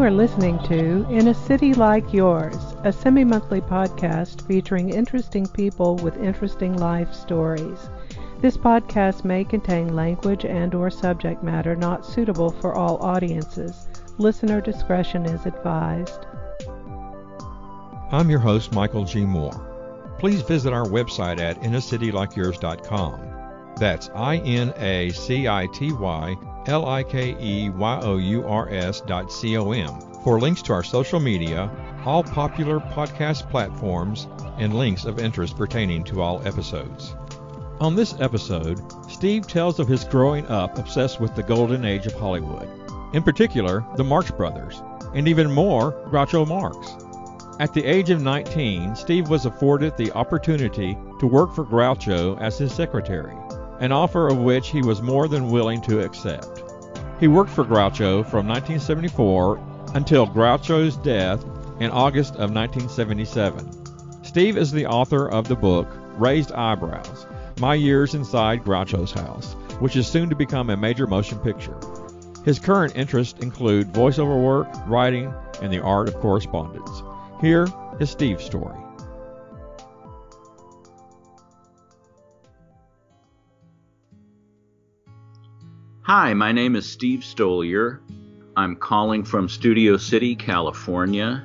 You are listening to In a City Like Yours, a semi monthly podcast featuring interesting people with interesting life stories. This podcast may contain language and or subject matter not suitable for all audiences. Listener discretion is advised. I'm your host, Michael G. Moore. Please visit our website at inacitylikeyours.com. That's I N A C I T Y L I K E Y O U R S dot C O M for links to our social media, all popular podcast platforms, and links of interest pertaining to all episodes. On this episode, Steve tells of his growing up obsessed with the golden age of Hollywood, in particular, the Marx Brothers, and even more, Groucho Marx. At the age of 19, Steve was afforded the opportunity to work for Groucho as his secretary, an offer of which he was more than willing to accept. He worked for Groucho from 1974 until Groucho's death in August of 1977. Steve is the author of the book Raised Eyebrows My Years Inside Groucho's House, which is soon to become a major motion picture. His current interests include voiceover work, writing, and the art of correspondence. Here is Steve's story. Hi, my name is Steve Stoliar. I'm calling from Studio City, California.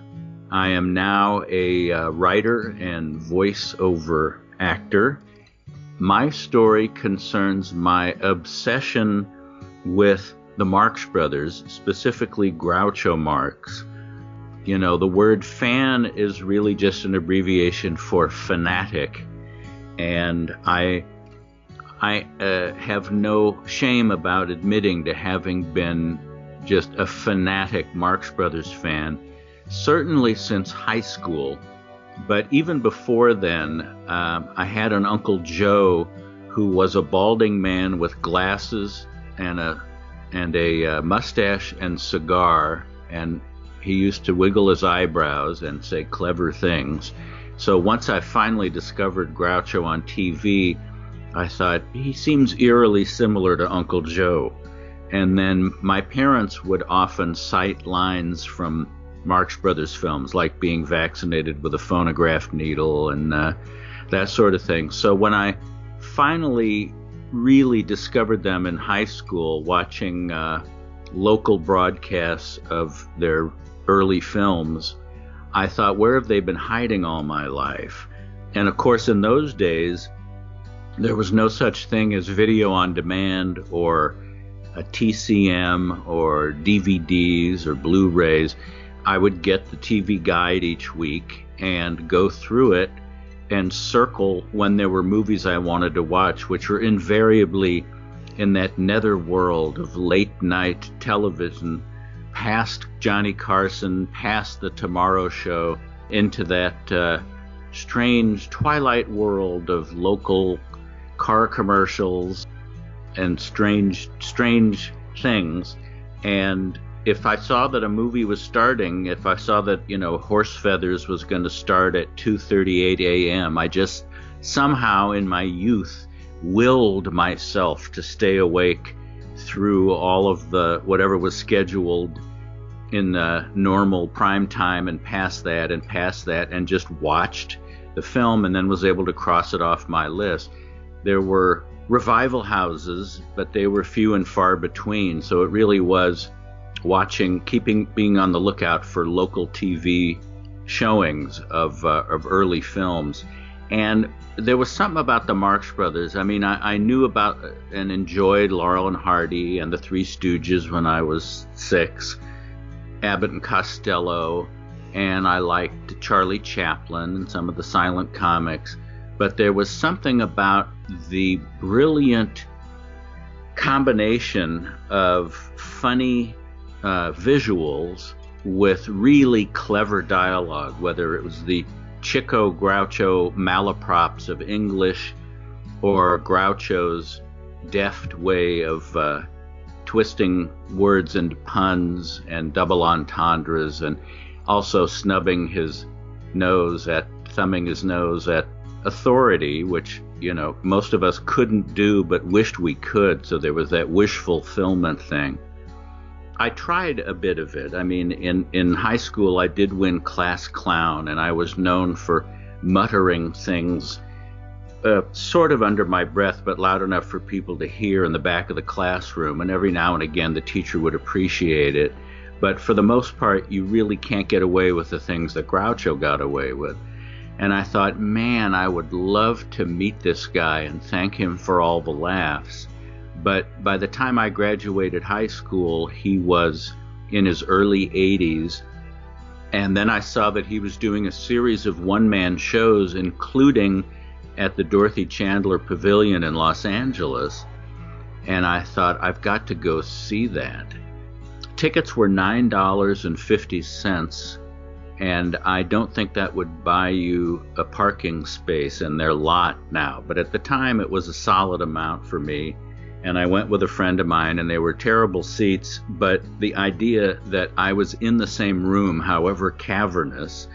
I am now a uh, writer and voiceover actor. My story concerns my obsession with the Marx Brothers, specifically Groucho Marx. You know, the word fan is really just an abbreviation for fanatic, and I I uh, have no shame about admitting to having been just a fanatic Marx Brothers fan, certainly since high school. But even before then, um, I had an Uncle Joe who was a balding man with glasses and a and a uh, mustache and cigar, and he used to wiggle his eyebrows and say clever things. So once I finally discovered Groucho on TV, I thought he seems eerily similar to Uncle Joe. And then my parents would often cite lines from Marx Brothers films, like being vaccinated with a phonograph needle and uh, that sort of thing. So when I finally really discovered them in high school, watching uh, local broadcasts of their early films, I thought, where have they been hiding all my life? And of course, in those days, there was no such thing as video on demand or a TCM or DVDs or Blu rays. I would get the TV guide each week and go through it and circle when there were movies I wanted to watch, which were invariably in that nether world of late night television, past Johnny Carson, past the Tomorrow Show, into that uh, strange twilight world of local car commercials and strange strange things and if I saw that a movie was starting, if I saw that you know Horse Feathers was going to start at 2:38 a.m., I just somehow in my youth willed myself to stay awake through all of the whatever was scheduled in the normal prime time and past that and past that and just watched the film and then was able to cross it off my list. There were revival houses, but they were few and far between. So it really was watching, keeping, being on the lookout for local TV showings of uh, of early films. And there was something about the Marx Brothers. I mean, I, I knew about and enjoyed Laurel and Hardy and the Three Stooges when I was six, Abbott and Costello, and I liked Charlie Chaplin and some of the silent comics. But there was something about the brilliant combination of funny uh, visuals with really clever dialogue, whether it was the Chico Groucho malaprops of English or Groucho's deft way of uh, twisting words into puns and double entendres and also snubbing his nose at thumbing his nose at authority, which you know most of us couldn't do but wished we could. So there was that wish fulfillment thing. I tried a bit of it. I mean, in in high school, I did win class clown, and I was known for muttering things. Uh, sort of under my breath, but loud enough for people to hear in the back of the classroom. And every now and again, the teacher would appreciate it. But for the most part, you really can't get away with the things that Groucho got away with. And I thought, man, I would love to meet this guy and thank him for all the laughs. But by the time I graduated high school, he was in his early 80s. And then I saw that he was doing a series of one man shows, including at the Dorothy Chandler Pavilion in Los Angeles. And I thought, I've got to go see that. Tickets were $9.50 and I don't think that would buy you a parking space in their lot now. But at the time, it was a solid amount for me. And I went with a friend of mine, and they were terrible seats. But the idea that I was in the same room, however cavernous,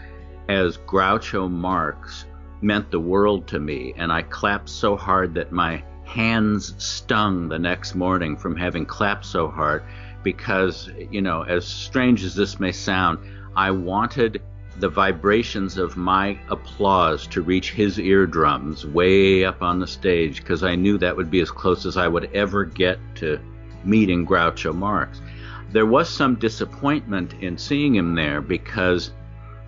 as Groucho Marx meant the world to me. And I clapped so hard that my hands stung the next morning from having clapped so hard because, you know, as strange as this may sound, I wanted the vibrations of my applause to reach his eardrums way up on the stage because I knew that would be as close as I would ever get to meeting Groucho Marx. There was some disappointment in seeing him there because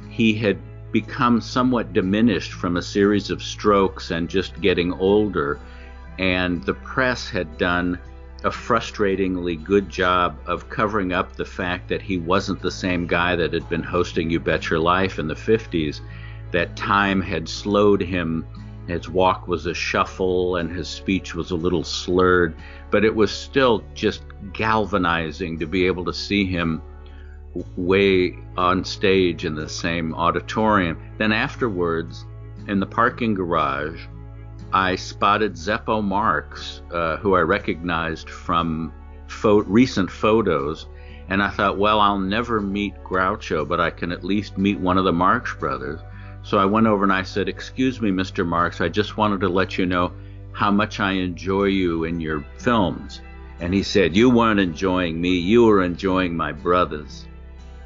he had become somewhat diminished from a series of strokes and just getting older, and the press had done a frustratingly good job of covering up the fact that he wasn't the same guy that had been hosting You Bet Your Life in the 50s, that time had slowed him. His walk was a shuffle and his speech was a little slurred, but it was still just galvanizing to be able to see him way on stage in the same auditorium. Then afterwards, in the parking garage, I spotted Zeppo Marx, uh, who I recognized from fo- recent photos, and I thought, well, I'll never meet Groucho, but I can at least meet one of the Marx brothers. So I went over and I said, Excuse me, Mr. Marx, I just wanted to let you know how much I enjoy you in your films. And he said, You weren't enjoying me, you were enjoying my brothers.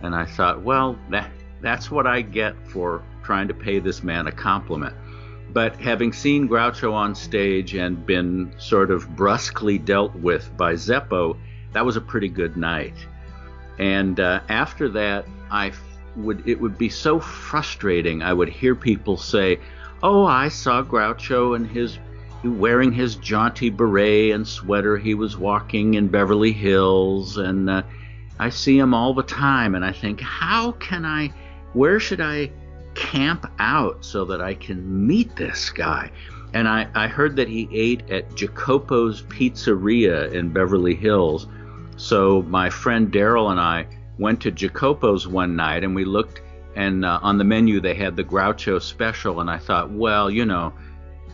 And I thought, well, that, that's what I get for trying to pay this man a compliment. But having seen Groucho on stage and been sort of brusquely dealt with by Zeppo, that was a pretty good night. And uh, after that, I would it would be so frustrating. I would hear people say, "Oh, I saw Groucho and his wearing his jaunty beret and sweater. He was walking in Beverly Hills, and uh, I see him all the time." And I think, how can I? Where should I camp out so that I can meet this guy. And I, I heard that he ate at Jacopo's Pizzeria in Beverly Hills. So my friend Daryl and I went to Jacopo's one night and we looked, and uh, on the menu they had the Groucho special. And I thought, well, you know,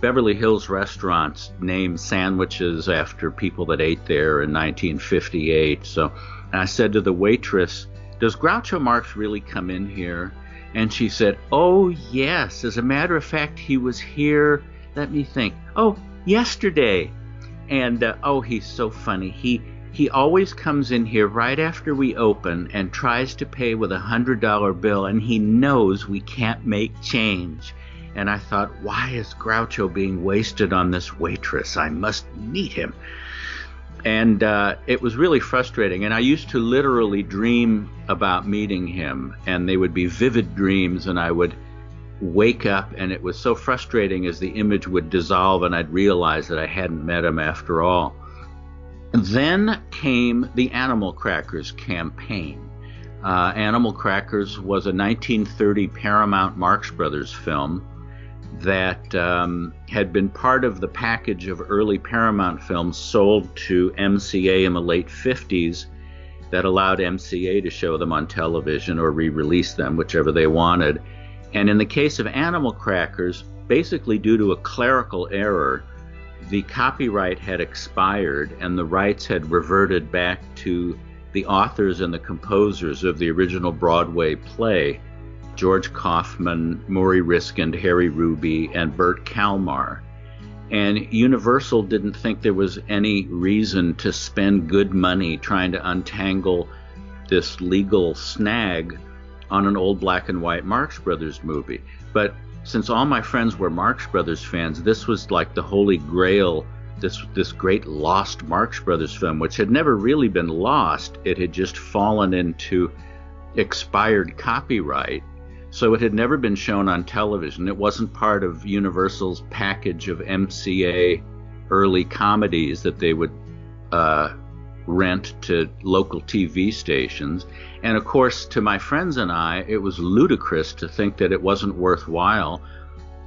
Beverly Hills restaurants name sandwiches after people that ate there in 1958. So I said to the waitress, Does Groucho Marx really come in here? And she said, Oh, yes. As a matter of fact, he was here. Let me think. Oh, yesterday. And uh, oh, he's so funny. He he always comes in here right after we open and tries to pay with a hundred dollar bill, and he knows we can't make change. And I thought, why is Groucho being wasted on this waitress? I must meet him and uh, it was really frustrating. And I used to literally dream about meeting him, and they would be vivid dreams, and I would wake up, and it was so frustrating as the image would dissolve, and I'd realize that I hadn't met him after all. Then came the Animal Crackers campaign. Uh, Animal Crackers was a 1930 Paramount Marx Brothers film that um, had been part of the package of early Paramount films sold to MCA in the late 50s that allowed MCA to show them on television or re release them, whichever they wanted. And in the case of Animal Crackers, basically due to a clerical error, the copyright had expired and the rights had reverted back to the authors and the composers of the original Broadway play George Kaufman, Morrie Ryskind, Harry Ruby, and Bert Kalmar. And Universal didn't think there was any reason to spend good money trying to untangle this legal snag on an old black and white Marx Brothers movie. But since all my friends were Marx Brothers fans, this was like the holy grail, this this great lost Marx Brothers film, which had never really been lost. It had just fallen into expired copyright. So it had never been shown on television. It wasn't part of Universal's package of MCA early comedies that they would uh, rent to local TV stations. And of course, to my friends and I, it was ludicrous to think that it wasn't worthwhile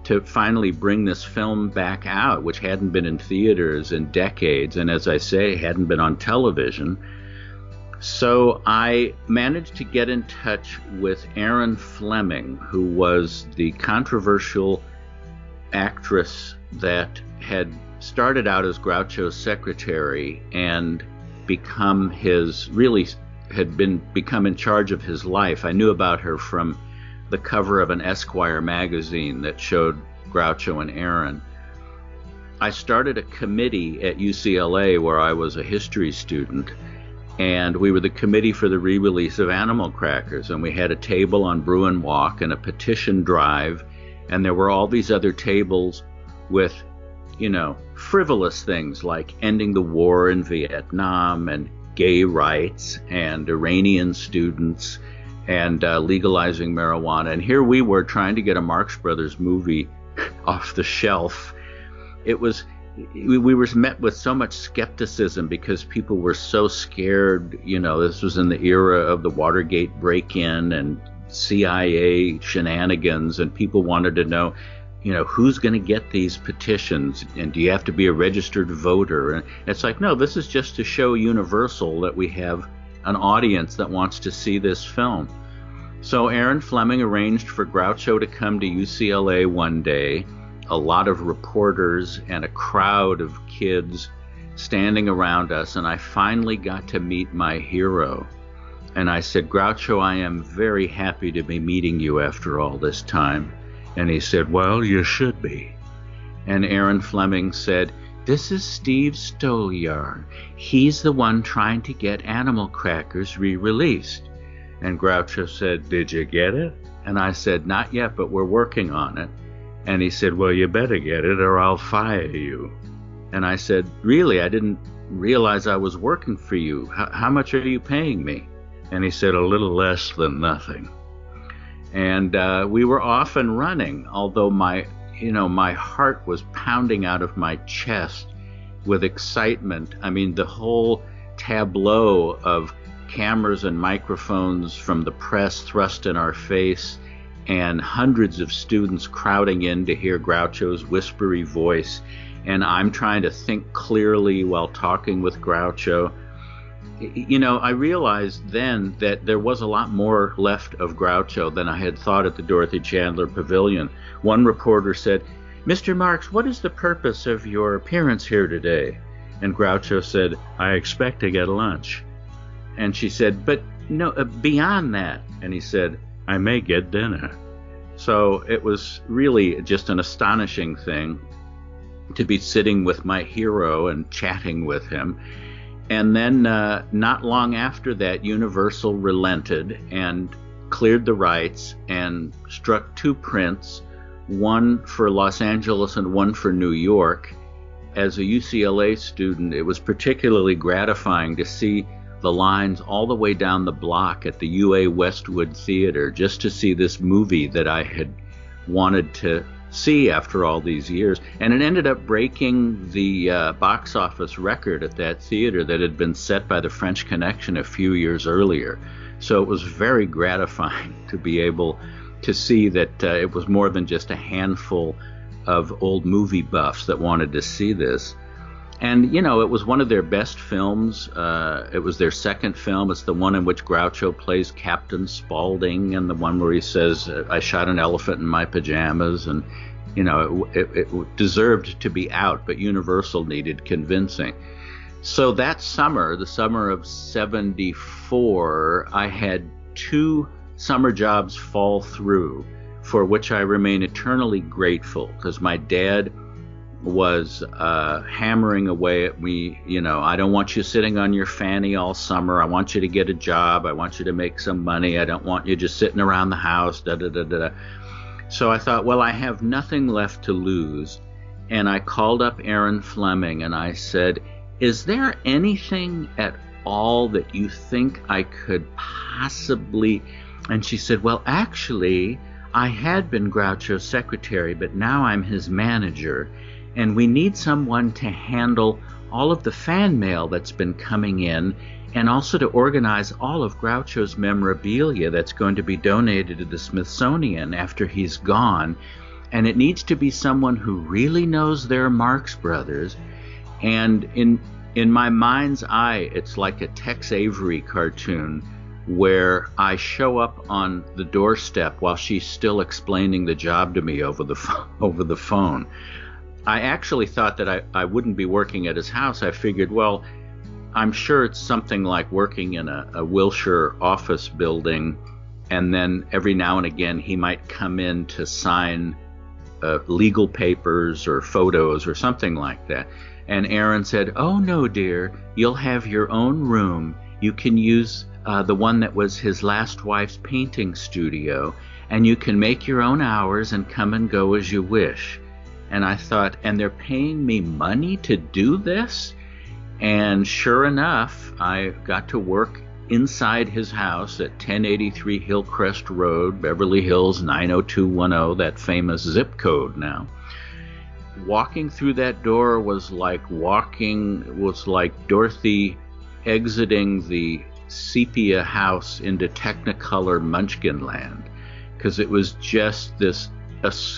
to finally bring this film back out, which hadn't been in theaters in decades, and as I say, hadn't been on television. So I managed to get in touch with Erin Fleming, who was the controversial actress that had started out as Groucho's secretary and become his really had been become in charge of his life. I knew about her from the cover of an Esquire magazine that showed Groucho and Erin. I started a committee at UCLA where I was a history student, and we were the committee for the re release of Animal Crackers. And we had a table on Bruin Walk and a petition drive, and there were all these other tables with, you know, frivolous things like ending the war in Vietnam and gay rights and Iranian students and uh, legalizing marijuana. And here we were trying to get a Marx Brothers movie off the shelf. It was we, we were met with so much skepticism because people were so scared. You know, this was in the era of the Watergate break-in and CIA shenanigans, and people wanted to know you know, who's going to get these petitions? And do you have to be a registered voter? And it's like, no, this is just to show Universal that we have an audience that wants to see this film. So Erin Fleming arranged for Groucho to come to UCLA one day. A lot of reporters and a crowd of kids standing around us, and I finally got to meet my hero. And I said, Groucho, I am very happy to be meeting you after all this time. And he said, Well, you should be. And Erin Fleming said, This is Steve Stoliar. He's the one trying to get Animal Crackers re released. And Groucho said, Did you get it? And I said, Not yet, but we're working on it. And he said, Well, you better get it or I'll fire you. And I said, Really? I didn't realize I was working for you. H- how much are you paying me? And he said, A little less than nothing and uh, we were off and running. Although my, you know, my heart was pounding out of my chest with excitement. I mean, the whole tableau of cameras and microphones from the press thrust in our face, and hundreds of students crowding in to hear Groucho's whispery voice. And I'm trying to think clearly while talking with Groucho you know, I realized then that there was a lot more left of Groucho than I had thought at the Dorothy Chandler Pavilion. One reporter said, Mr. Marx, what is the purpose of your appearance here today? And Groucho said, I expect to get lunch. And she said, But no, uh, beyond that. And he said, I may get dinner. So it was really just an astonishing thing to be sitting with my hero and chatting with him. And then, uh, not long after that, Universal relented and cleared the rights and struck two prints, one for Los Angeles and one for New York. As a UCLA student, it was particularly gratifying to see the lines all the way down the block at the UA Westwood Theater just to see this movie that I had wanted to see after all these years. And it ended up breaking the uh, box office record at that theater that had been set by the French Connection a few years earlier. So it was very gratifying to be able to see that uh, it was more than just a handful of old movie buffs that wanted to see this. And, you know, it was one of their best films. Uh, it was their second film. It's the one in which Groucho plays Captain Spaulding, and the one where he says, I shot an elephant in my pajamas. And, you know, it, it, it deserved to be out, but Universal needed convincing. So that summer, the summer of 74, I had two summer jobs fall through for which I remain eternally grateful because my dad was uh, hammering away at me. You know, I don't want you sitting on your fanny all summer. I want you to get a job. I want you to make some money. I don't want you just sitting around the house. Da da da da. So I thought, well, I have nothing left to lose, and I called up Erin Fleming and I said, "Is there anything at all that you think I could possibly?" And she said, "Well, actually." I had been Groucho's secretary, but now I'm his manager, and we need someone to handle all of the fan mail that's been coming in and also to organize all of Groucho's memorabilia that's going to be donated to the Smithsonian after he's gone. And it needs to be someone who really knows their Marx Brothers. And in in my mind's eye, it's like a Tex Avery cartoon where I show up on the doorstep while she's still explaining the job to me over the over the phone. I actually thought that I, I wouldn't be working at his house. I figured, well, I'm sure it's something like working in a, a Wilshire office building, and then every now and again he might come in to sign uh, legal papers or photos or something like that. And Erin said, Oh, no, dear, you'll have your own room. You can use uh, the one that was his last wife's painting studio, and you can make your own hours and come and go as you wish. And I thought, and they're paying me money to do this? And sure enough, I got to work inside his house at 1083 Hillcrest Road, Beverly Hills 90210, that famous zip code now. Walking through that door was like walking, was like Dorothy exiting the sepia house into Technicolor Munchkin Land because it was just this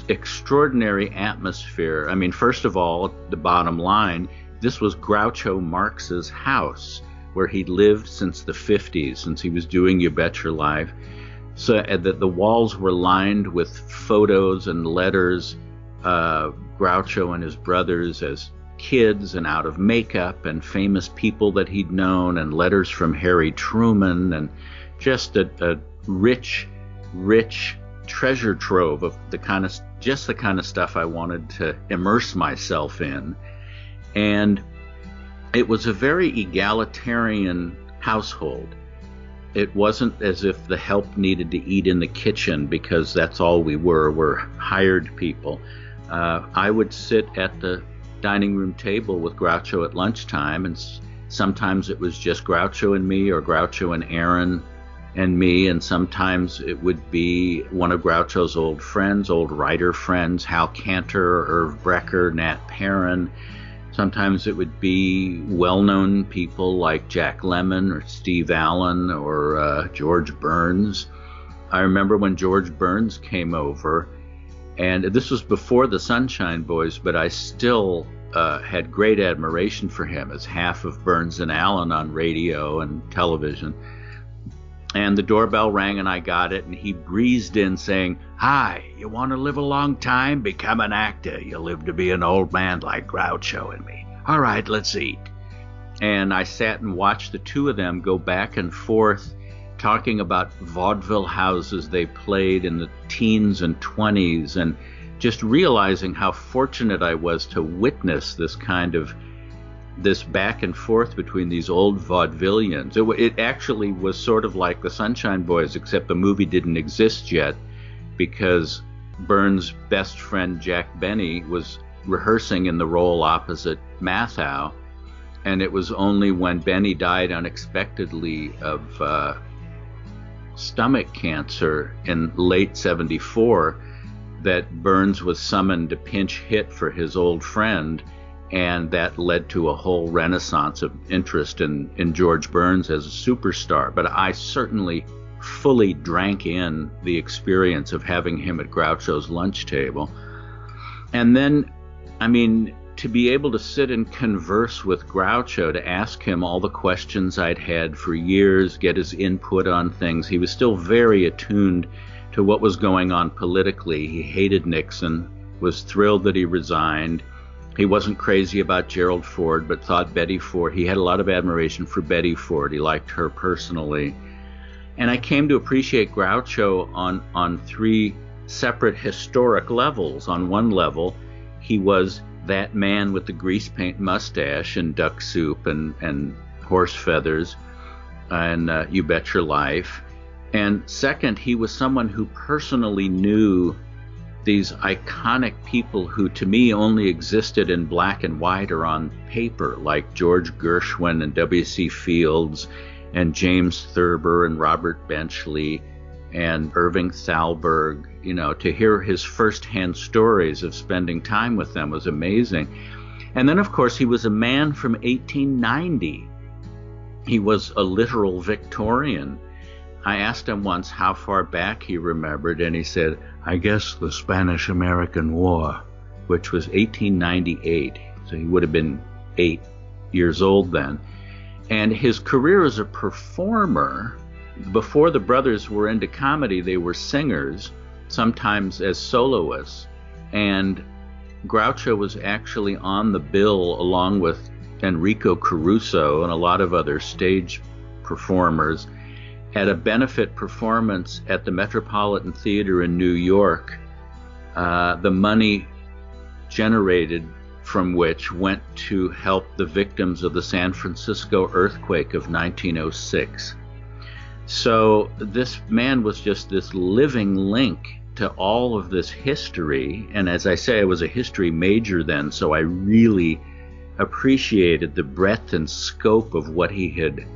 extraordinary atmosphere. I mean, first of all, the bottom line, this was Groucho Marx's house where he lived since the 50s, since he was doing You Bet Your Life. So uh, that the walls were lined with photos and letters, uh, Groucho and his brothers as kids and out of makeup and famous people that he'd known and letters from Harry Truman and just a, a rich, rich treasure trove of the kind of just the kind of stuff I wanted to immerse myself in. And it was a very egalitarian household. It wasn't as if the help needed to eat in the kitchen because that's all we were. We're hired people. Uh, I would sit at the dining room table with Groucho at lunchtime, and sometimes it was just Groucho and me, or Groucho and Erin and me, and sometimes it would be one of Groucho's old friends, old writer friends, Hal Kanter, Irv Brecher, Nat Perrin. Sometimes it would be well known people like Jack Lemmon or Steve Allen or uh, George Burns. I remember when George Burns came over and this was before the Sunshine Boys, but I still uh, had great admiration for him as half of Burns and Allen on radio and television. And the doorbell rang, and I got it, and he breezed in saying, Hi, you want to live a long time? Become an actor. You'll live to be an old man like Groucho and me. All right, let's eat. And I sat and watched the two of them go back and forth talking about vaudeville houses they played in the teens and 20s and just realizing how fortunate I was to witness this kind of this back and forth between these old vaudevillians. It, it, actually was sort of like the Sunshine Boys, except the movie didn't exist yet because Burns' best friend Jack Benny was rehearsing in the role opposite Matthau, and it was only when Benny died unexpectedly of uh, stomach cancer in late 74 that Burns was summoned to pinch hit for his old friend, and that led to a whole renaissance of interest in, in George Burns as a superstar. But I certainly fully drank in the experience of having him at Groucho's lunch table. And then, I mean, to be able to sit and converse with Groucho, to ask him all the questions I'd had for years, get his input on things. He was still very attuned to what was going on politically. He hated Nixon, was thrilled that he resigned. He wasn't crazy about Gerald Ford, but thought Betty Ford, he had a lot of admiration for Betty Ford. He liked her personally. And I came to appreciate Groucho on, on three separate historic levels. On one level, he was that man with the grease paint mustache and duck soup and, and horse feathers and uh, You Bet Your Life. And second, he was someone who personally knew these iconic people who to me only existed in black and white or on paper, like George Gershwin and W.C. Fields and James Thurber and Robert Benchley and Irving Thalberg, you know, to hear his firsthand stories of spending time with them was amazing. And then, of course, he was a man from 1890. He was a literal Victorian. I asked him once how far back he remembered, and he said, I guess the Spanish American War, which was 1898. So he would have been eight years old then. And his career as a performer before the brothers were into comedy, they were singers, sometimes as soloists. And Groucho was actually on the bill along with Enrico Caruso and a lot of other stage performers at a benefit performance at the Metropolitan Theater in New York. Uh, the money generated from which went to help the victims of the San Francisco earthquake of 1906. So this man was just this living link to all of this history. And as I say, I was a history major then, so I really appreciated the breadth and scope of what he had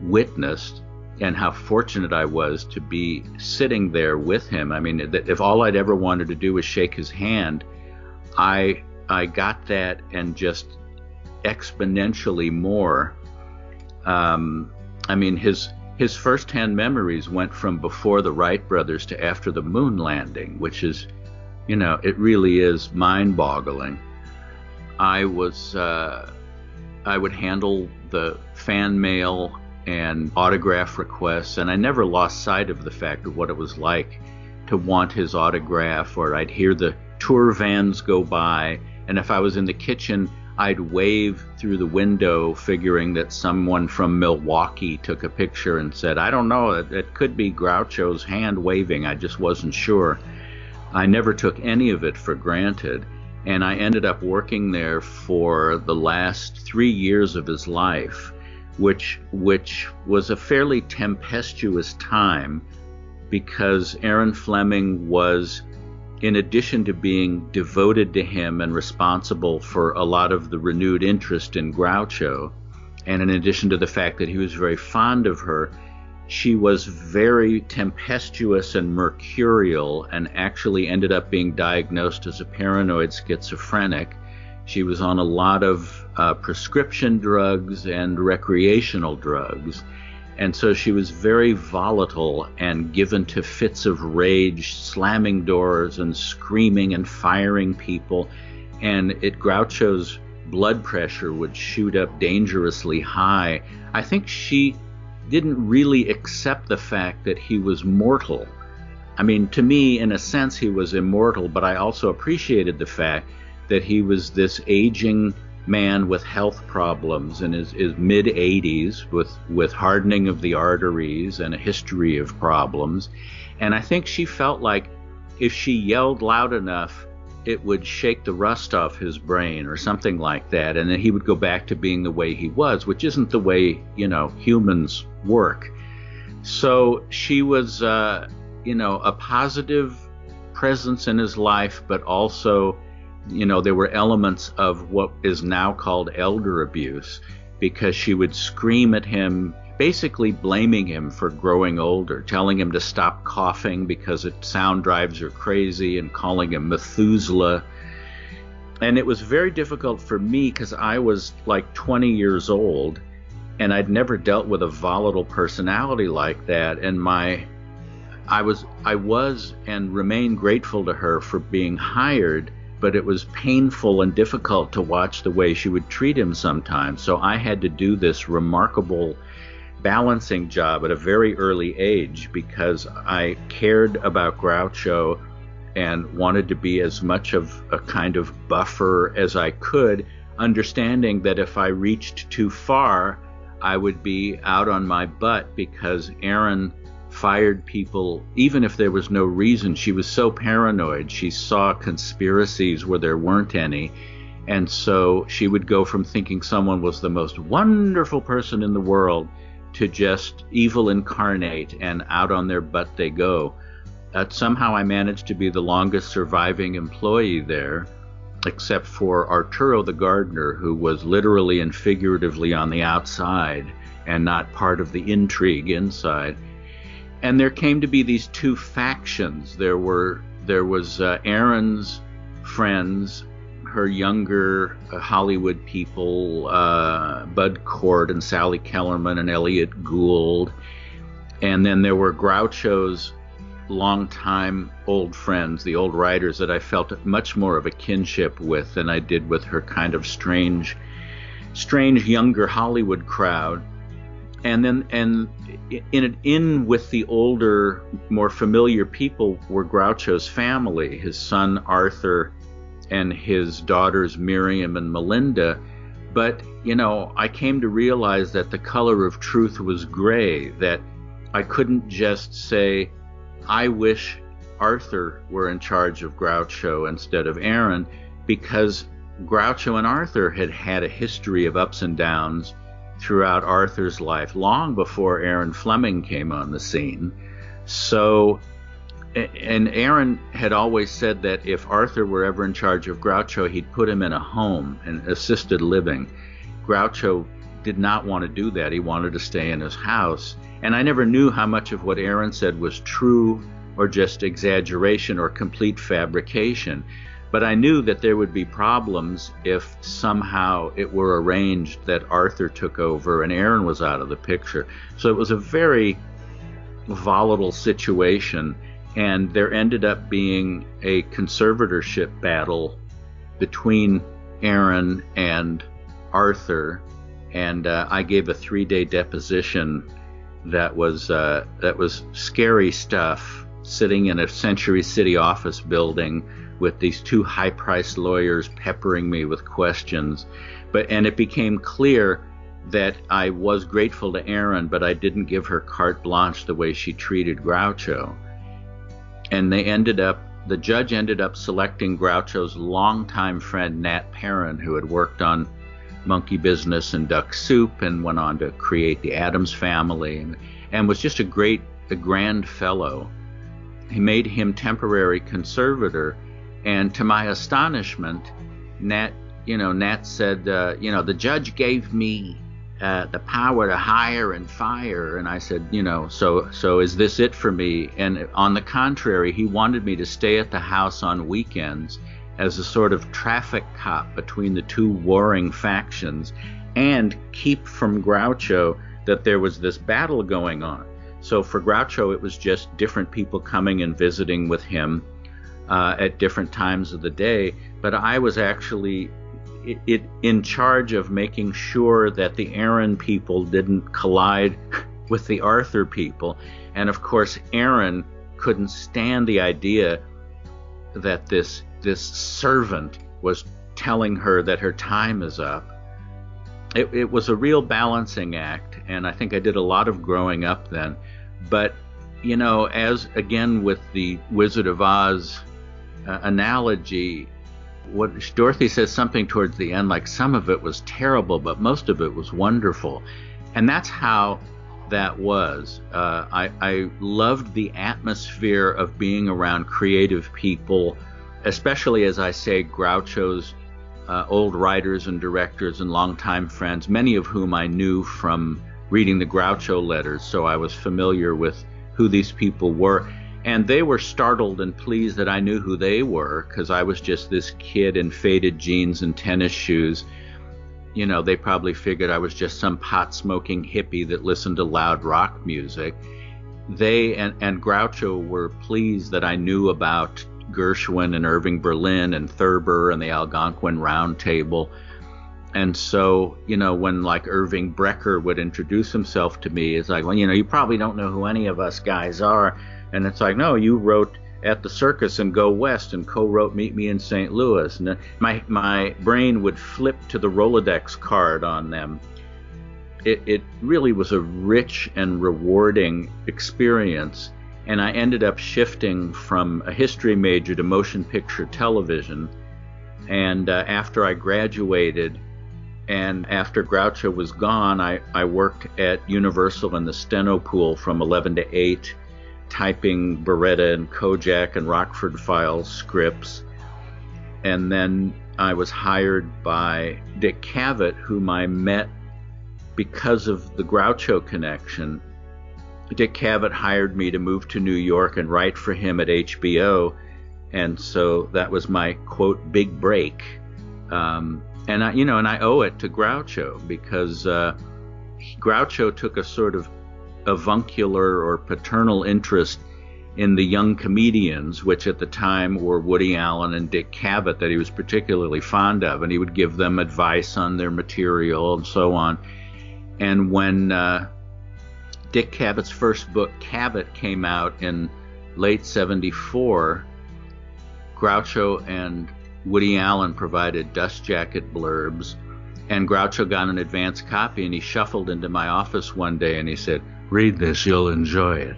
witnessed and how fortunate I was to be sitting there with him. I mean, if all I'd ever wanted to do was shake his hand, I I got that and just exponentially more. Um, I mean, his his first-hand memories went from before the Wright brothers to after the moon landing, which is, you know, it really is mind-boggling. I was, uh, I would handle the fan mail and autograph requests, and I never lost sight of the fact of what it was like to want his autograph, or I'd hear the tour vans go by, and if I was in the kitchen I'd wave through the window, figuring that someone from Milwaukee took a picture and said, I don't know, it, it could be Groucho's hand waving. I just wasn't sure. I never took any of it for granted. And I ended up working there for the last three years of his life, which, which was a fairly tempestuous time because Erin Fleming was in addition to being devoted to him and responsible for a lot of the renewed interest in Groucho, and in addition to the fact that he was very fond of her, she was very tempestuous and mercurial and actually ended up being diagnosed as a paranoid schizophrenic. She was on a lot of uh, prescription drugs and recreational drugs. And so she was very volatile and given to fits of rage, slamming doors and screaming and firing people. And it Groucho's blood pressure would shoot up dangerously high. I think she didn't really accept the fact that he was mortal. I mean, to me, in a sense, he was immortal, but I also appreciated the fact that he was this aging man with health problems in his, his mid 80s with, with hardening of the arteries and a history of problems. And I think she felt like if she yelled loud enough, it would shake the rust off his brain or something like that. And then he would go back to being the way he was, which isn't the way, you know, humans work. So she was, uh, you know, a positive presence in his life, but also you know, there were elements of what is now called elder abuse because she would scream at him, basically blaming him for growing older, telling him to stop coughing because it sound drives her crazy, and calling him Methuselah. And it was very difficult for me because I was like 20 years old and I'd never dealt with a volatile personality like that. And my I was I was and remain grateful to her for being hired but it was painful and difficult to watch the way she would treat him sometimes. So I had to do this remarkable balancing job at a very early age because I cared about Groucho and wanted to be as much of a kind of buffer as I could, understanding that if I reached too far, I would be out on my butt because Erin fired people even if there was no reason. She was so paranoid. She saw conspiracies where there weren't any. And so she would go from thinking someone was the most wonderful person in the world to just evil incarnate and out on their butt they go. Uh, somehow I managed to be the longest surviving employee there, except for Arturo the gardener, who was literally and figuratively on the outside and not part of the intrigue inside and there came to be these two factions. There were there was uh, Erin's friends, her younger uh, Hollywood people, uh, Bud Cort and Sally Kellerman and Elliott Gould, and then there were Groucho's longtime old friends, the old writers that I felt much more of a kinship with than I did with her kind of strange, strange younger Hollywood crowd and then and in in with the older, more familiar people were Groucho's family, his son Arthur, and his daughters Miriam and Melinda. But you know, I came to realize that the color of truth was gray. That I couldn't just say, "I wish Arthur were in charge of Groucho instead of Erin," because Groucho and Arthur had had a history of ups and downs throughout Arthur's life, long before Erin Fleming came on the scene. So, and Erin had always said that if Arthur were ever in charge of Groucho, he'd put him in a home, and assisted living. Groucho did not want to do that. He wanted to stay in his house. And I never knew how much of what Erin said was true or just exaggeration or complete fabrication. But I knew that there would be problems if somehow it were arranged that Arthur took over and Erin was out of the picture. So it was a very volatile situation, and there ended up being a conservatorship battle between Erin and Arthur, and uh, I gave a three-day deposition that was uh, that was scary stuff, sitting in a Century City office building with these two high priced lawyers peppering me with questions. But and it became clear that I was grateful to Erin, but I didn't give her carte blanche the way she treated Groucho. And they ended up the judge ended up selecting Groucho's longtime friend Nat Perrin, who had worked on Monkey Business and Duck Soup and went on to create the Addams Family and, and was just a great, a grand fellow. He made him temporary conservator, and to my astonishment, Nat, you know, Nat said, uh, you know, the judge gave me uh, the power to hire and fire, and I said, you know, so so is this it for me? And on the contrary, he wanted me to stay at the house on weekends as a sort of traffic cop between the two warring factions, and keep from Groucho that there was this battle going on. So for Groucho, it was just different people coming and visiting with him uh, at different times of the day, but I was actually it, it, in charge of making sure that the Erin people didn't collide with the Arthur people. And of course, Erin couldn't stand the idea that this this servant was telling her that her time is up. It, it was a real balancing act, and I think I did a lot of growing up then. But you know, as again with the Wizard of Oz uh, analogy, what Dorothy says something towards the end, like some of it was terrible, but most of it was wonderful, and that's how that was. Uh, I, I loved the atmosphere of being around creative people, especially as I say, Groucho's uh, old writers and directors and longtime friends, many of whom I knew from reading the Groucho letters, so I was familiar with who these people were and they were startled and pleased that I knew who they were because I was just this kid in faded jeans and tennis shoes. You know, they probably figured I was just some pot smoking hippie that listened to loud rock music. They and, and Groucho were pleased that I knew about Gershwin and Irving Berlin and Thurber and the Algonquin Round Table. And so, you know, when like Irving Brecher would introduce himself to me, it's like, well, you know, you probably don't know who any of us guys are. And it's like, no, you wrote at the circus and go west and co-wrote Meet Me in St. Louis. And my my brain would flip to the Rolodex card on them. It, it really was a rich and rewarding experience and I ended up shifting from a history major to motion picture television. And uh, after I graduated, and after Groucho was gone, I, I worked at Universal in the steno pool from 11 to 8, typing Baretta and Kojak and Rockford Files scripts. And then I was hired by Dick Cavett, whom I met because of the Groucho connection Dick Cavett hired me to move to New York and write for him at HBO, and so that was my quote big break. Um, and I, you know, and I owe it to Groucho because uh, Groucho took a sort of avuncular or paternal interest in the young comedians, which at the time were Woody Allen and Dick Cavett, that he was particularly fond of, and he would give them advice on their material and so on. And when uh, Dick Cavett's first book, Cavett, came out in late 74. Groucho and Woody Allen provided dust jacket blurbs, and Groucho got an advance copy and he shuffled into my office one day and he said, Read this, you'll enjoy it.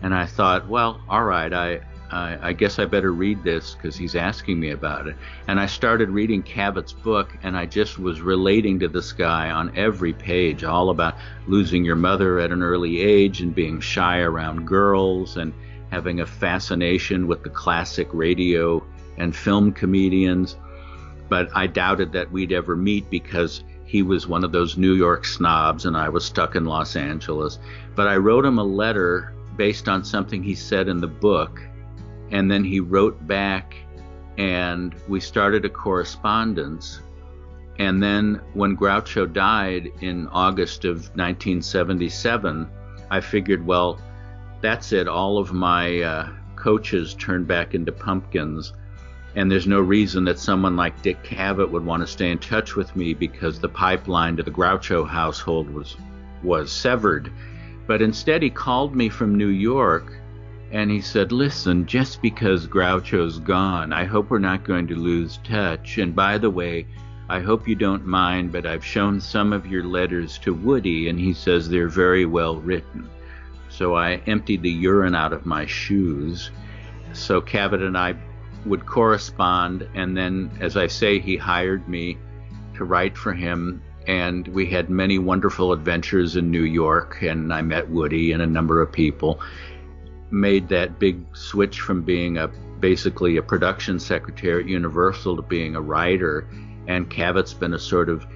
And I thought, well, all right, I, I, I guess I better read this because he's asking me about it. And I started reading Cavett's book, and I just was relating to this guy on every page, all about losing your mother at an early age and being shy around girls and having a fascination with the classic radio and film comedians. But I doubted that we'd ever meet because he was one of those New York snobs and I was stuck in Los Angeles. But I wrote him a letter based on something he said in the book and then he wrote back, and we started a correspondence. And then when Groucho died in August of 1977, I figured, well, that's it. All of my uh, coaches turned back into pumpkins. And there's no reason that someone like Dick Cavett would want to stay in touch with me because the pipeline to the Groucho household was was severed. But instead, he called me from New York and he said, Listen, just because Groucho's gone, I hope we're not going to lose touch. And by the way, I hope you don't mind, but I've shown some of your letters to Woody, and he says they're very well written. So I emptied the urine out of my shoes. So Cavett and I would correspond, and then, as I say, he hired me to write for him. And we had many wonderful adventures in New York, and I met Woody and a number of people made that big switch from being a basically a production secretary at Universal to being a writer, and Cavett's been a sort of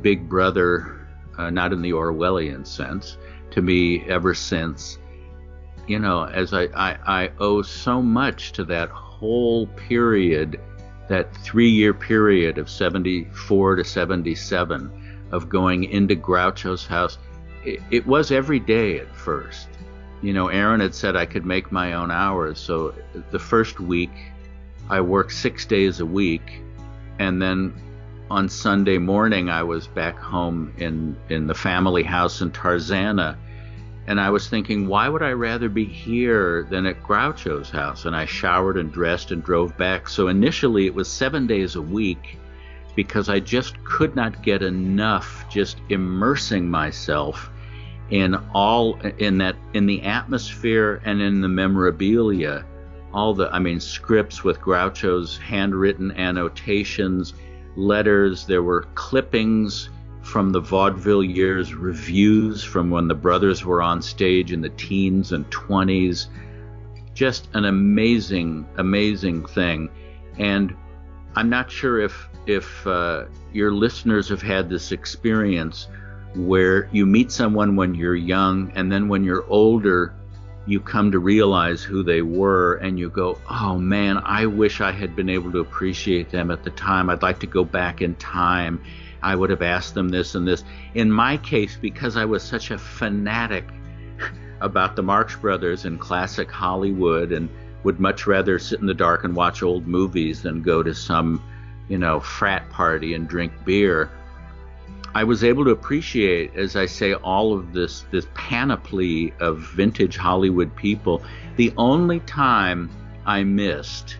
big brother, uh, not in the Orwellian sense, to me ever since. You know, as I, I, I owe so much to that whole period, that three year period of 74 to 77 of going into Groucho's house. It, it was every day at first you know, Erin had said I could make my own hours. So the first week, I worked six days a week, and then on Sunday morning, I was back home in in the family house in Tarzana, and I was thinking, why would I rather be here than at Groucho's house? And I showered and dressed and drove back. So initially, it was seven days a week because I just could not get enough just immersing myself in all in that in the atmosphere and in the memorabilia all the i mean scripts with groucho's handwritten annotations letters there were clippings from the vaudeville years reviews from when the brothers were on stage in the teens and 20s just an amazing amazing thing. And i'm not sure if if uh, your listeners have had this experience where you meet someone when you're young and then when you're older you come to realize who they were and you go oh man i wish i had been able to appreciate them at the time. I'd like to go back in time i would have asked them this and this in my case because i was such a fanatic about the marx brothers and classic hollywood and would much rather sit in the dark and watch old movies than go to some, you know, frat party and drink beer. I was able to appreciate, as I say, all of this this panoply of vintage Hollywood people. The only time I missed,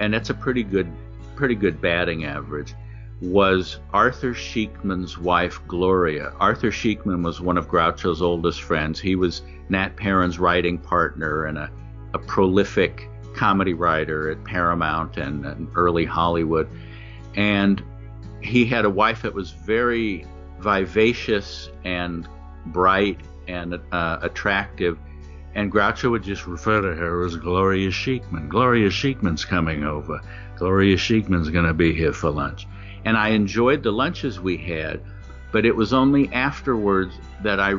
and that's a pretty good pretty good batting average, was Arthur Sheekman's wife Gloria. Arthur Sheekman was one of Groucho's oldest friends. He was Nat Perrin's writing partner and a, a prolific comedy writer at Paramount and, and early Hollywood. And he had a wife that was very vivacious and bright and uh, attractive. And Groucho would just refer to her as Gloria Sheekman. Gloria Sheekman's coming over. Gloria Sheekman's going to be here for lunch. And I enjoyed the lunches we had, but it was only afterwards that I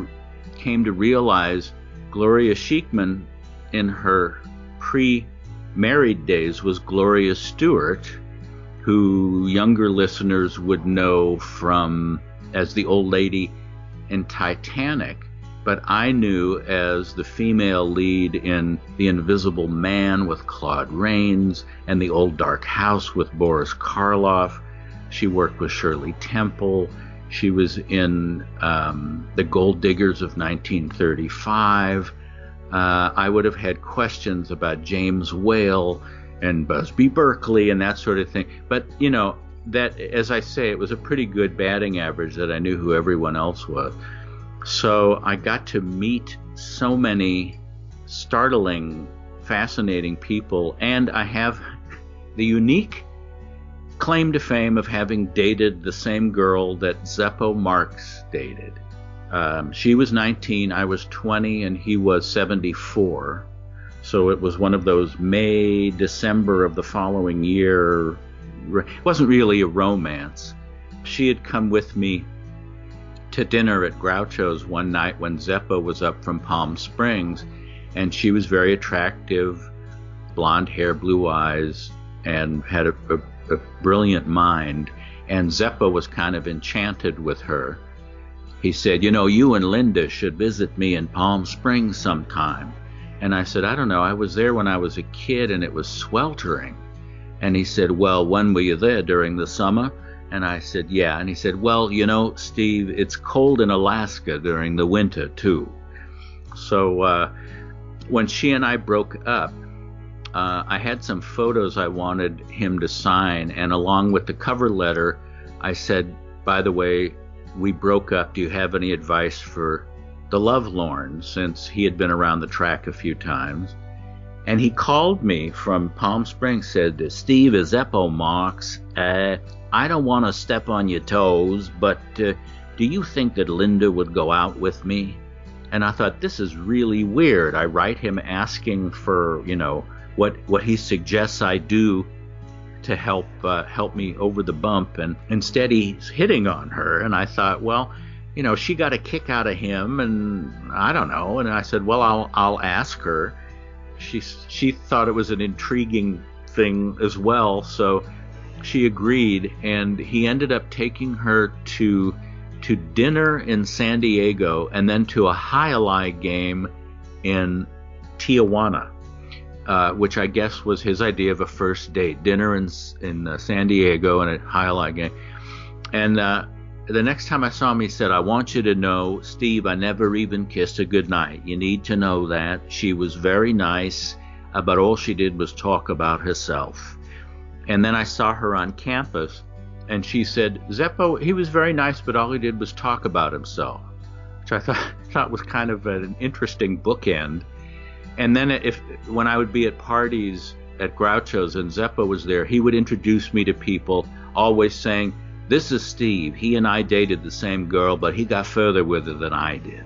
came to realize Gloria Sheekman in her pre married days was Gloria Stuart, who younger listeners would know from as the old lady in Titanic, but I knew as the female lead in The Invisible Man with Claude Rains and The Old Dark House with Boris Karloff. She worked with Shirley Temple. She was in um, The Gold Diggers of 1935. Uh, I would have had questions about James Whale and Busby Berkeley and that sort of thing. But, you know, that, as I say, it was a pretty good batting average that I knew who everyone else was. So I got to meet so many startling, fascinating people, and I have the unique claim to fame of having dated the same girl that Zeppo Marx dated. Um, she was 19, I was 20, and he was 74. So it was one of those May, December of the following year it wasn't really a romance. She had come with me to dinner at Groucho's one night when Zeppo was up from Palm Springs, and she was very attractive, blonde hair, blue eyes, and had a, a, a brilliant mind. And Zeppo was kind of enchanted with her. He said, You know, you and Linda should visit me in Palm Springs sometime. And I said, I don't know. I was there when I was a kid and it was sweltering. And he said, Well, when were you there during the summer? And I said, Yeah. And he said, Well, you know, Steve, it's cold in Alaska during the winter, too. So uh, when she and I broke up, uh, I had some photos I wanted him to sign. And along with the cover letter, I said, By the way, we broke up. Do you have any advice for the Lovelorn? Since he had been around the track a few times. And he called me from Palm Springs, said, Steve, is Zeppo Marx? Uh, I don't want to step on your toes, but uh, do you think that Linda would go out with me? And I thought, this is really weird. I write him asking for, you know, what, what he suggests I do to help uh, help me over the bump, and instead he's hitting on her. And I thought, well, you know, she got a kick out of him, and I don't know. And I said, well, I'll I'll ask her. She she thought it was an intriguing thing as well, so she agreed, and he ended up taking her to to dinner in San Diego and then to a jai game in Tijuana, uh, which I guess was his idea of a first date: dinner in in uh, San Diego and a jai game. And uh, the next time I saw him, he said, I want you to know, Steve, I never even kissed her goodnight. You need to know that. She was very nice, but all she did was talk about herself. And then I saw her on campus, and she said, Zeppo, he was very nice, but all he did was talk about himself, which I thought, thought was kind of an interesting bookend. And then if when I would be at parties at Groucho's and Zeppo was there, he would introduce me to people, always saying, this is Steve. He and I dated the same girl, but he got further with her than I did.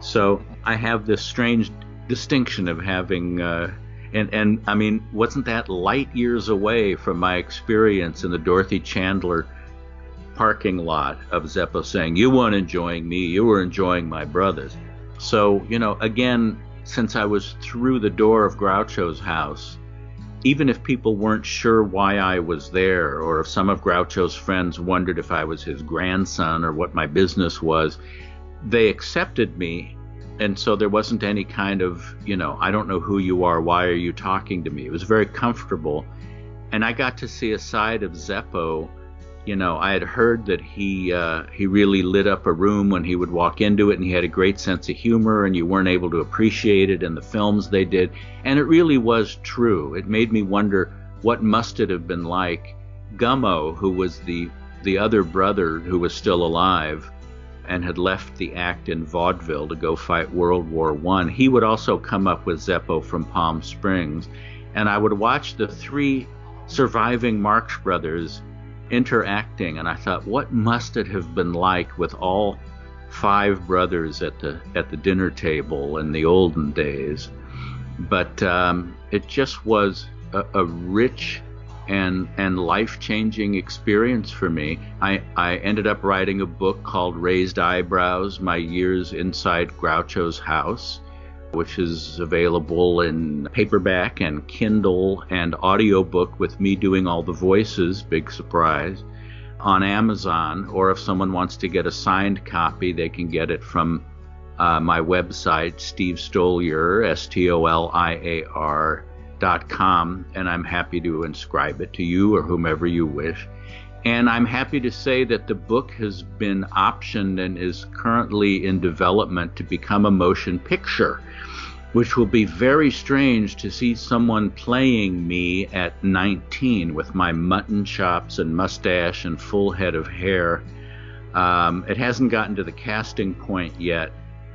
So I have this strange distinction of having, uh, and and I mean, wasn't that light years away from my experience in the Dorothy Chandler parking lot of Zeppo saying, "You weren't enjoying me, you were enjoying my brothers." So you know, again, since I was through the door of Groucho's house, even if people weren't sure why I was there, or if some of Groucho's friends wondered if I was his grandson or what my business was, they accepted me and so there wasn't any kind of, you know, I don't know who you are, why are you talking to me? It was very comfortable. And I got to see a side of Zeppo. You know, I had heard that he uh, he really lit up a room when he would walk into it, and he had a great sense of humor, and you weren't able to appreciate it in the films they did. And it really was true. It made me wonder what must it have been like. Gummo, who was the the other brother who was still alive, and had left the act in vaudeville to go fight World War One, he would also come up with Zeppo from Palm Springs, and I would watch the three surviving Marx brothers interacting, and I thought, what must it have been like with all five brothers at the at the dinner table in the olden days? But um, it just was a, a rich and and life changing experience for me. I, I ended up writing a book called Raised Eyebrows: My Years Inside Groucho's House, which is available in paperback and Kindle and audiobook with me doing all the voices. Big surprise. On Amazon, or if someone wants to get a signed copy, they can get it from uh, my website, Steve Stoliar, S T O L I A R and I'm happy to inscribe it to you or whomever you wish. And I'm happy to say that the book has been optioned and is currently in development to become a motion picture, which will be very strange to see someone playing me at 19 with my mutton chops and mustache and full head of hair. Um, it hasn't gotten to the casting point yet,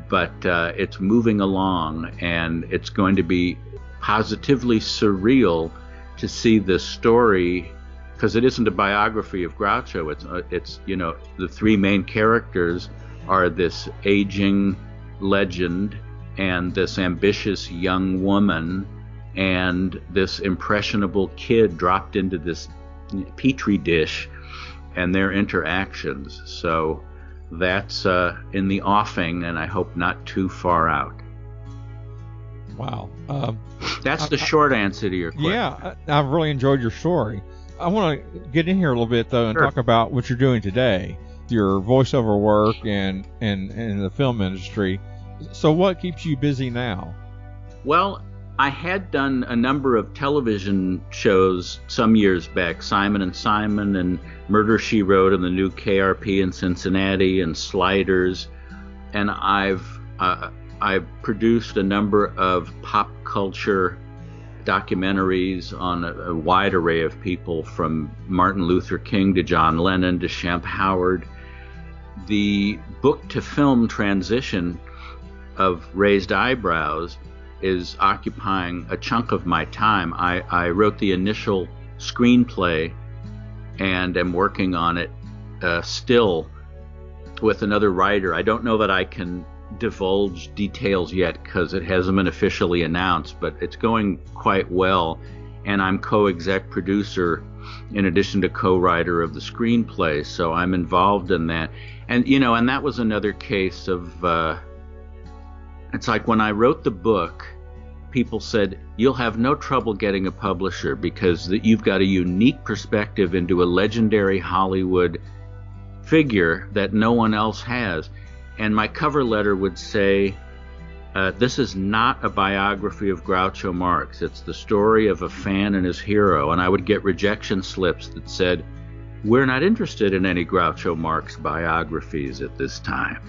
but uh, it's moving along and it's going to be positively surreal to see this story because it isn't a biography of Groucho. It's uh, it's you know the three main characters are this aging legend and this ambitious young woman and this impressionable kid dropped into this petri dish and their interactions. So that's uh, in the offing, and I hope not too far out. Wow. Um, That's the I, short answer to your question. Yeah, I, have really enjoyed your story. I want to get in here a little bit though and sure. talk about what you're doing today, your voiceover work and and and the film industry. So, what keeps you busy now? Well, I had done a number of television shows some years back, Simon and Simon and Murder She Wrote and the new KRP in Cincinnati and Sliders, and I've uh, I've produced a number of pop culture documentaries on a, a, wide array of people from Martin Luther King to John Lennon to Shemp Howard. The book to film transition of Raised Eyebrows is occupying a chunk of my time. I, I wrote the initial screenplay and am working on it uh, still with another writer. I don't know that I can divulge details yet because it hasn't been officially announced, but it's going quite well. And I'm co exec producer in addition to co writer of the screenplay, so I'm involved in that. And, you know, and that was another case of uh, it's like when I wrote the book, people said, You'll have no trouble getting a publisher because the, you've got a unique perspective into a legendary Hollywood figure that no one else has and my cover letter would say, uh, This is not a biography of Groucho Marx. It's the story of a fan and his hero. And I would get rejection slips that said, We're not interested in any Groucho Marx biographies at this time.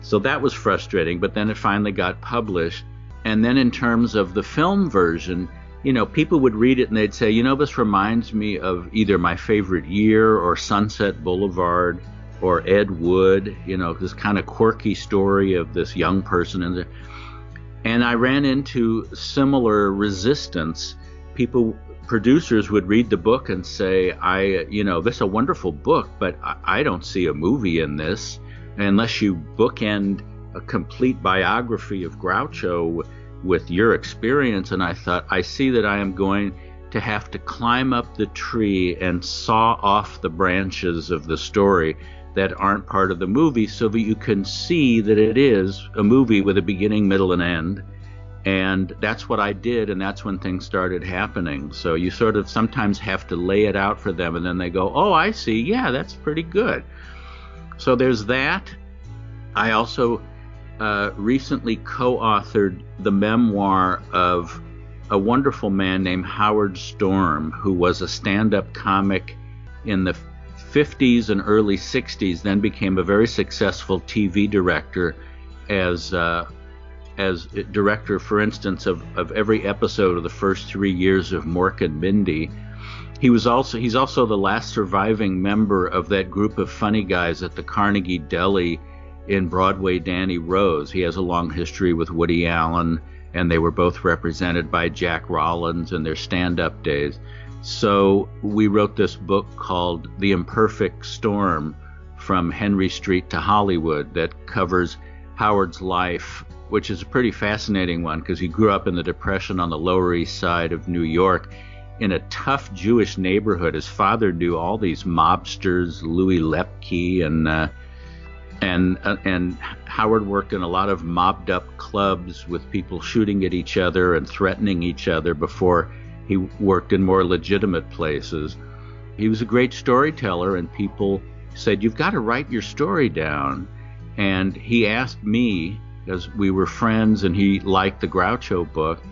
So that was frustrating, but then it finally got published. And then, in terms of the film version, you know, people would read it and they'd say, you know, this reminds me of either my favorite year or Sunset Boulevard or Ed Wood, you know, this kind of quirky story of this young person there. And I ran into similar resistance. People, producers would read the book and say, I, you know, this is a wonderful book, but I, I don't see a movie in this unless you bookend a complete biography of Groucho with your experience. And I thought, I see that I am going to have to climb up the tree and saw off the branches of the story that aren't part of the movie so that you can see that it is a movie with a beginning, middle, and end. And that's what I did, and that's when things started happening. So you sort of sometimes have to lay it out for them, and then they go, Oh, I see. Yeah, that's pretty good. So there's that. I also uh, recently co authored the memoir of a wonderful man named Howard Storm, who was a stand up comic in the 50s and early 60s, then became a very successful TV director as. Uh, as director, for instance, of, of every episode of the first three years of Mork and Mindy. He was also he's also the last surviving member of that group of funny guys at the Carnegie Deli in Broadway Danny Rose. He has a long history with Woody Allen, and they were both represented by Jack Rollins in their stand up days. So we wrote this book called The Imperfect Storm From Henry Street to Hollywood that covers Howard's life, which is a pretty fascinating one because he grew up in the Depression on the Lower East Side of New York in a tough Jewish neighborhood. His father knew all these mobsters, Louis Lepke and uh, and uh, and Howard worked in a lot of mobbed up clubs with people shooting at each other and threatening each other before he worked in more legitimate places. He was a great storyteller, and people said, You've got to write your story down. And he asked me, because we were friends and he liked the Groucho book,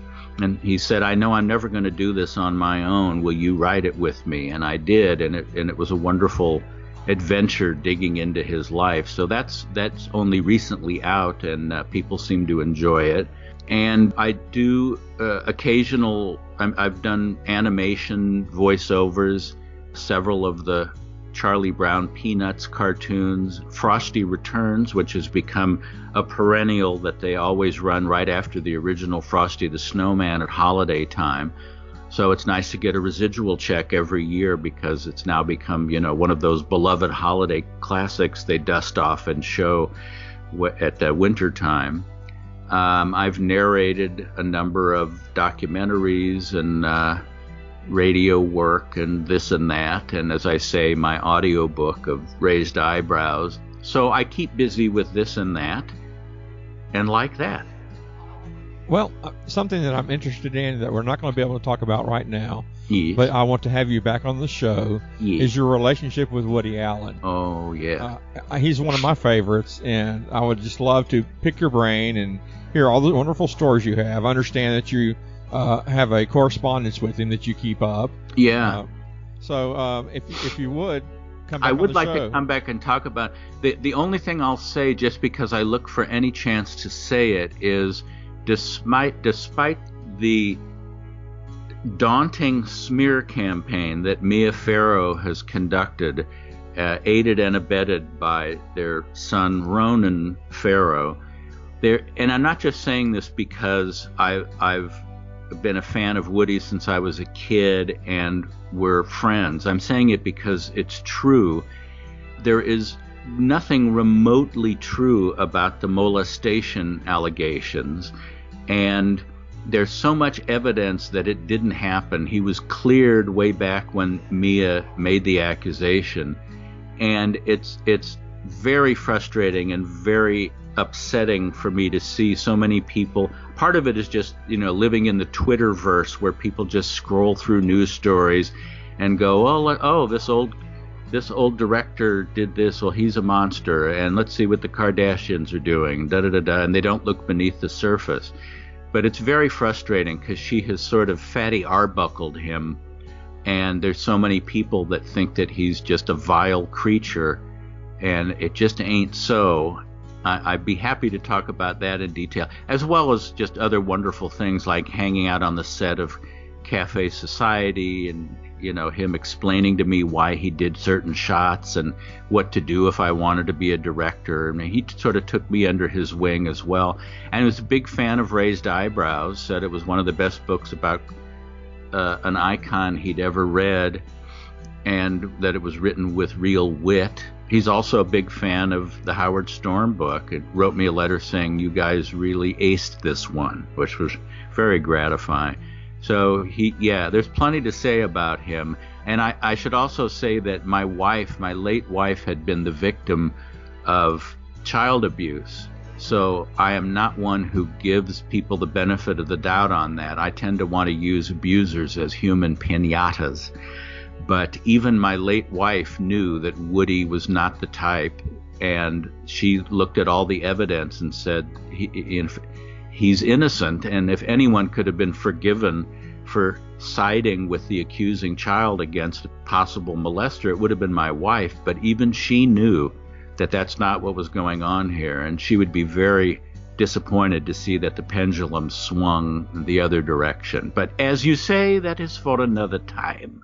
and he said, I know I'm never going to do this on my own. Will you write it with me? And I did, and it, and it was a wonderful adventure digging into his life. So that's that's only recently out, and uh, people seem to enjoy it. And I do uh, occasional. i I've done animation voiceovers, several of the Charlie Brown Peanuts cartoons, Frosty Returns, which has become a perennial that they always run right after the original Frosty the Snowman at holiday time. So it's nice to get a residual check every year because it's now become, you know, one of those beloved holiday classics they dust off and show at the winter time. Um, I've narrated a number of documentaries and uh, radio work and this and that, and as I say, my audio book of Raised Eyebrows. So I keep busy with this and that, and like that. Well, uh, something that I'm interested in that we're not going to be able to talk about right now, yes. but I want to have you back on the show, yes. is your relationship with Woody Allen. Oh, yeah. Uh, he's one of my favorites, and I would just love to pick your brain and hear all the wonderful stories you have. I understand that you uh, have a correspondence with him that you keep up. Yeah. Uh, so um, if, if you would, I would like show. to come back and talk about the the only thing I'll say, just because I look for any chance to say it, is despite despite the daunting smear campaign that Mia Farrow has conducted, uh, aided and abetted by their son Ronan Farrow. There, and I'm not just saying this because I, I've been a fan of Woody since I was a kid and we're friends. I'm saying it because it's true. There is nothing remotely true about the molestation allegations and there's so much evidence that it didn't happen. He was cleared way back when Mia made the accusation, and it's it's very frustrating and very upsetting for me to see so many people. Part of it is just you know living in the Twitterverse where people just scroll through news stories and go, oh, oh, this old this old director did this. Well, he's a monster, and let's see what the Kardashians are doing. Da da da da, and they don't look beneath the surface. But it's very frustrating because she has sort of fatty arbuckled him, and there's so many people that think that he's just a vile creature, and it just ain't so. I'd be happy to talk about that in detail, as well as just other wonderful things like hanging out on the set of Cafe Society and you know him explaining to me why he did certain shots and what to do if I wanted to be a director. I mean, he sort of took me under his wing as well, and he was a big fan of Raised Eyebrows. Said it was one of the best books about uh, an icon he'd ever read, and that it was written with real wit. He's also a big fan of the Howard Storm book. It wrote me a letter saying you guys really aced this one, which was very gratifying. So he, yeah, there's plenty to say about him. And I, I should also say that my wife, my late wife, had been the victim of child abuse. So I am not one who gives people the benefit of the doubt on that. I tend to want to use abusers as human pinatas. But even my late wife knew that Woody was not the type and she looked at all the evidence and said he, he's innocent. And if anyone could have been forgiven for siding with the accusing child against a possible molester, it would have been my wife. But even she knew that that's not what was going on here, and she would be very disappointed to see that the pendulum swung the other direction. But as you say, that is for another time.